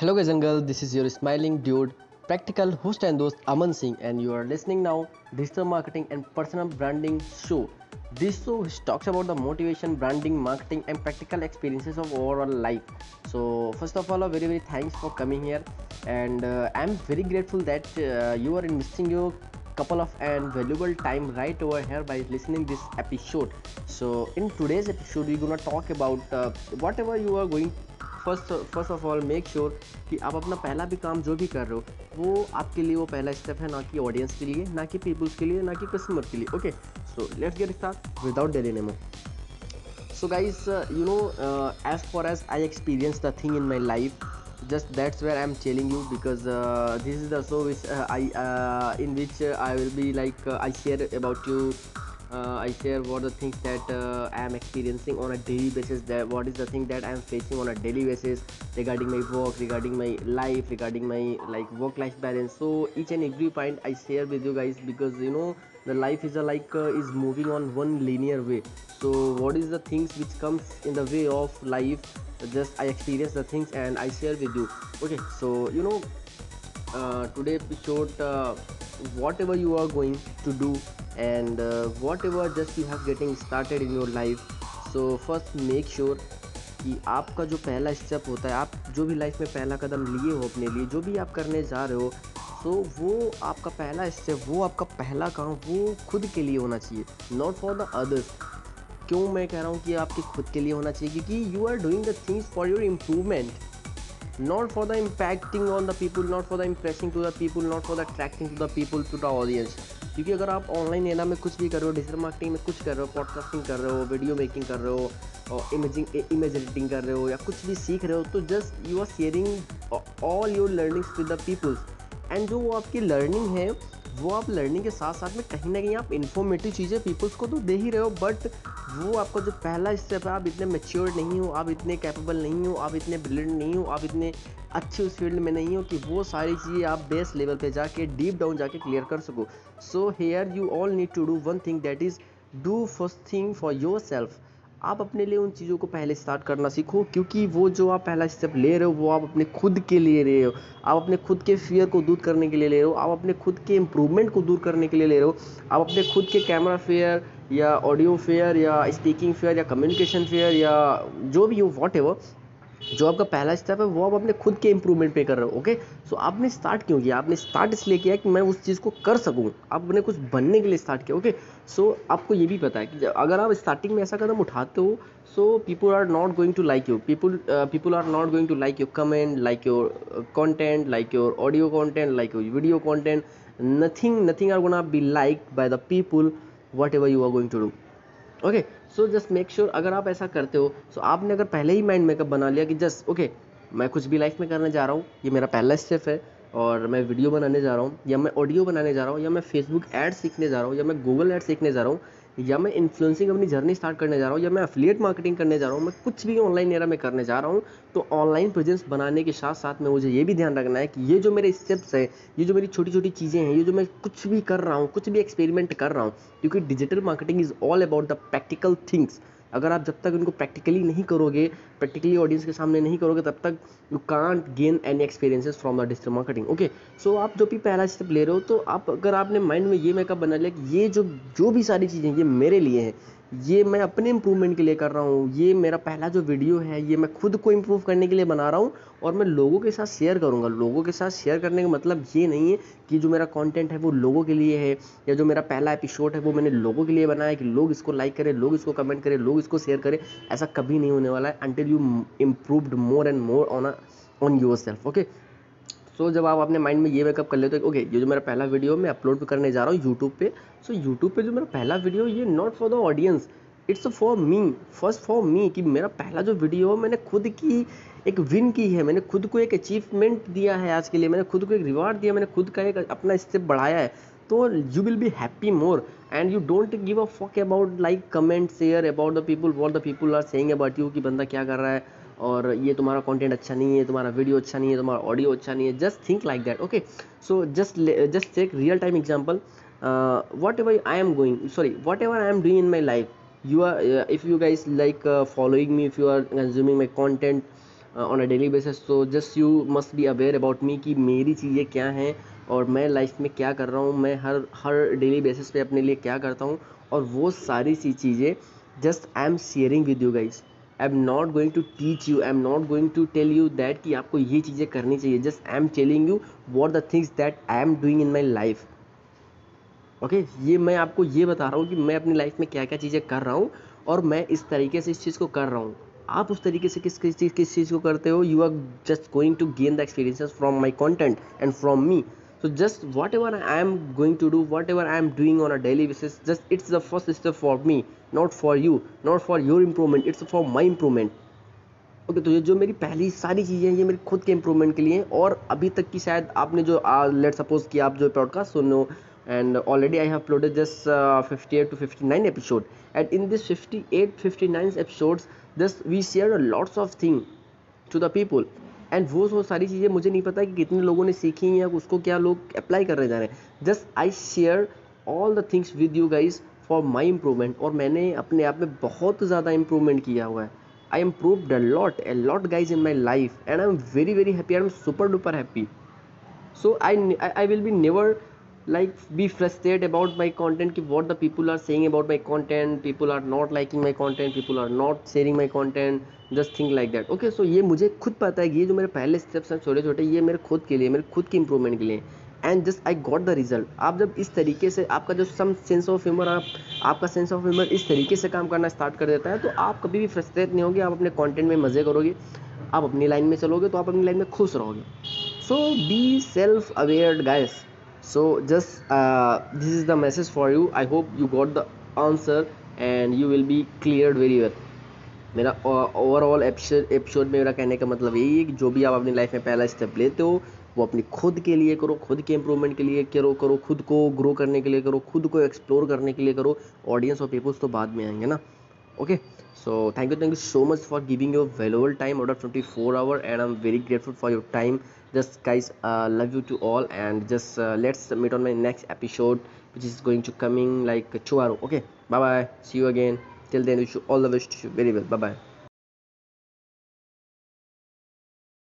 Hello guys and girls, this is your smiling dude, practical host and host Aman Singh and you are listening now Digital Marketing and Personal Branding Show. This show talks about the motivation, branding, marketing and practical experiences of overall life. So first of all, very very thanks for coming here and uh, I'm very grateful that uh, you are investing your couple of and valuable time right over here by listening this episode so in today's episode we're gonna talk about uh, whatever you are going first first of all make sure कि आप अपना पहला भी काम जो भी कर रहे हो, वो आपके लिए वो पहला स्टेप है, ना कि ऑडियंस के लिए, ना कि पीपल्स के लिए, ना कि कस्टमर के लिए okay so let's get start without delay no more so guys you know as far as I experience the thing in my life just that's where I am telling you because this is the so which I in which I will be like I share about you uh, I share what the things that uh, I am experiencing on a daily basis. That what is the thing that I am facing on a daily basis regarding my work, regarding my life, regarding my like work-life balance. So each and every point I share with you guys because you know the life is a like uh, is moving on one linear way. So what is the things which comes in the way of life? Just I experience the things and I share with you. Okay, so you know uh, today episode uh, whatever you are going to do and uh, whatever just you have getting started in your life so first make sure कि आपका जो पहला step होता है आप जो भी life में पहला कदम लिए हो अपने लिए जो भी आप करने जा रहे हो सो so वो आपका पहला स्टेप वो आपका पहला काम वो खुद के लिए होना चाहिए नॉट फॉर द अदर्स क्यों मैं कह रहा हूँ कि आपके खुद के लिए होना चाहिए? क्योंकि you are doing the things for your improvement not for the impacting on the people not for the impressing to the people not for the attracting to the people to the audience क्योंकि अगर आप online लेना में कुछ भी कर रहे हो डिजिटल मार्केटिंग में कुछ कर रहे हो पॉडकास्टिंग कर रहे हो वीडियो मेकिंग कर रहे हो, और इमेजिंग इमेज एडिटिंग कर रहे हो, या कुछ भी सीख रहे हो तो just you are sharing all your learnings with the peoples and जो वो आपकी लर्निंग है वो आप लर्निंग के साथ साथ में कहीं ना कहीं आप इन्फॉर्मेटिव चीज़ें पीपल्स को तो दे ही रहे हो बट वो आपका जो पहला स्टेप है, आप इतने मेच्योर नहीं हो, आप इतने कैपेबल नहीं हो, आप इतने ब्रिलियंट नहीं हो, आप इतने अच्छे उस फ़ील्ड में नहीं हो कि वो सारी चीज़ें आप बेस लेवल पे जाके डीप डाउन जाके क्लियर कर सको। So here you all need to do one thing that is do first thing for your self आप अपने लिए उन चीज़ों को पहले स्टार्ट करना सीखो, क्योंकि वो जो आप पहला स्टेप ले रहे हो, वो आप अपने खुद के लिए ले रहे हो। आप अपने खुद के फियर को दूर करने के लिए ले रहे हो। आप अपने खुद के इम्प्रूवमेंट को दूर करने के लिए ले रहे हो। आप अपने खुद के कैमरा फेयर या ऑडियो फेयर या स्पीकिंग फेयर या कम्युनिकेशन फेयर या जो भी हो वॉट एवर जो आपका पहला स्टेप है, वो आप अपने खुद के इंप्रूवमेंट पे कर रहे हो ओके सो आपने स्टार्ट क्यों किया? आपने स्टार्ट इसलिए किया कि मैं उस चीज़ को कर सकूँ। आप अपने कुछ बनने के लिए स्टार्ट किया ओके सो आपको ये भी पता है कि अगर आप स्टार्टिंग में ऐसा कदम उठाते हो so people are not going to like you people people are not going to like your comment like your content like your audio content like your video content nothing nothing are gonna be like by the people whatever you are going to do okay so just make sure अगर आप ऐसा करते हो सो so आपने अगर पहले ही mind makeup बना लिया कि जस्ट ओके okay, मैं कुछ भी लाइफ में करने जा रहा हूँ ये मेरा पहला स्टेप है और मैं वीडियो बनाने जा रहा हूँ या मैं ऑडियो बनाने जा रहा हूँ या मैं फेसबुक एड सीखने जा रहा हूँ या मैं गूगल एड सीखने जा रहा हूँ या मैं इन्फ्लुएंसिंग अपनी जर्नी स्टार्ट करने जा रहा हूँ, या मैं अफिलियट मार्केटिंग करने जा रहा हूँ, मैं कुछ भी ऑनलाइन एरा में करने जा रहा हूँ तो ऑनलाइन प्रेजेंस बनाने के साथ साथ में मुझे ये भी ध्यान रखना है कि ये जो मेरे स्टेप्स हैं, ये जो मेरी छोटी छोटी चीज़ें हैं, ये जो मैं कुछ भी कर रहा हूँ, कुछ भी एक्सपेरिमेंट कर रहा हूँ, क्योंकि digital marketing is all about the practical things अगर आप जब तक उनको प्रैक्टिकली नहीं करोगे प्रैक्टिकली ऑडियंस के सामने नहीं करोगे, तब तक you can't gain any experiences from the digital marketing okay so आप जो भी पहला स्टेप ले रहे हो तो आप, अगर आपने माइंड में ये मेकअप बना लिया कि ये जो जो भी सारी चीज़ें, ये मेरे लिए हैं ये मैं अपने इम्प्रूवमेंट के लिए कर रहा हूँ, ये मेरा पहला जो वीडियो है, ये मैं खुद को इम्प्रूव करने के लिए बना रहा हूँ और मैं लोगों के साथ शेयर करूँगा। लोगों के साथ शेयर करने का मतलब ये नहीं है कि जो मेरा कंटेंट है वो लोगों के लिए है या जो मेरा पहला एपिसोड है वो मैंने लोगों के लिए बनाया कि लोग इसको लाइक करें, लोग इसको कमेंट करें, लोग इसको शेयर करें, ऐसा कभी नहीं होने वाला है until you improved more and more on on your self okay so so, जब आप अपने माइंड में ये मेकअप कर लेते हो ओके ये जो मेरा पहला वीडियो मैं अपलोड भी करने जा रहा हूँ यूट्यूब पे सो so, यूट्यूब पे जो मेरा पहला वीडियो ये not for the audience it's for me first for me कि मेरा पहला जो वीडियो मैंने खुद की एक विन की है मैंने खुद को एक अचीवमेंट दिया है आज के लिए मैंने खुद को एक रिवार्ड दिया मैंने खुद का एक अपना स्टेप बढ़ाया है तो you will be happy more and you don't give a fuck about like comment share about the people what the people are saying about you कि बंदा क्या कर रहा है. और ये तुम्हारा कंटेंट अच्छा नहीं है तुम्हारा वीडियो अच्छा नहीं है तुम्हारा ऑडियो अच्छा नहीं है just think like that okay so just just take real time example whatever I am going sorry whatever I am doing in my life uh, if you guys like uh, following me if you are consuming my content on a daily basis तो just you must be aware about me कि मेरी चीज़ें क्या हैं और मैं life में क्या कर रहा हूँ मैं हर हर डेली बेसिस पे अपने लिए क्या करता हूँ और वो सारी सी चीज़ें just I am sharing with you guys I am not going to teach you I am not going to tell you that कि आपको ये चीज़ें करनी चाहिए। Just I am telling you what the things that I am doing in my life okay ये मैं आपको ये बता रहा हूँ कि मैं अपनी लाइफ में क्या क्या चीज़ें कर रहा हूँ और मैं इस तरीके से इस चीज़ को कर रहा हूँ। आप उस तरीके से किस किस चीज़ किस चीज़ को करते हो? You are just going to gain the experiences from my content and from me so just whatever i am going to do whatever i am doing on a daily basis just it's the first step for me not for you not for your improvement it's for my improvement okay okay, तो ये जो मेरी पहली सारी चीज़ें ये मेरे खुद के इम्प्रूवमेंट के लिए और अभी तक की शायद आपने जो लेट सपोज कि आप जो podcast soon low and already I have uploaded this uh, 58 to 59 episode and in this 58 59 episodes this we share a lots of thing to the people And वो वो सारी चीज़ें मुझे नहीं पता कि कितने लोगों ने सीखी या उसको क्या लोग अप्लाई करने जा रहे हैं। Just I share all the things with you guys for my improvement और मैंने अपने आप में बहुत ज़्यादा इम्प्रूवमेंट किया हुआ है। I improved a lot a lot guys in my life and I am very very happy I am super duper happy so I I will be never like, be frustrated about my content, ki what the people are saying about my content. People are not liking my content, people are not sharing my content, just think like that. Okay, so ये मुझे खुद पता है कि ये जो मेरे पहले स्टेप्स हैं, छोटे छोटे, ये मेरे खुद के लिए, मेरे खुद की इंप्रूवमेंट के लिए. And just I got the result आप जब इस तरीके से, आपका जो सम सेंस ऑफ़ ह्यूमर आप, आपका सेंस ऑफ़ ह्यूमर इस तरीके से काम करना स्टार्ट कर देता है तो आप कभी भी फ्रस्ट्रेट नहीं होगे, आप अपने कॉन्टेंट में मज़े करोगे. आप अपनी लाइन में चलोगे तो आप अपनी लाइन में खुश रहोगे. So be self aware guys so just uh, this is the message for you. I hope you got the answer and you will be cleared very well. मेरा ओवरऑल एपिसोड में मेरा कहने का मतलब यही है कि जो भी आप अपनी लाइफ में पहला स्टेप लेते हो वो अपनी खुद के लिए करो खुद के इंप्रूवमेंट के लिए करो करो खुद को ग्रो करने के लिए करो खुद को एक्सप्लोर करने के लिए करो। ऑडियंस और पीपल्स तो बाद में आएँगे ना। Okay so thank you thank you so much for giving your valuable time out of twenty four hour and I am very grateful for your time just guys uh, love you to all and just uh, let's meet on my next episode which is going to coming like tomorrow okay bye bye see you again. Till then wish you all the best. Very well. Bye bye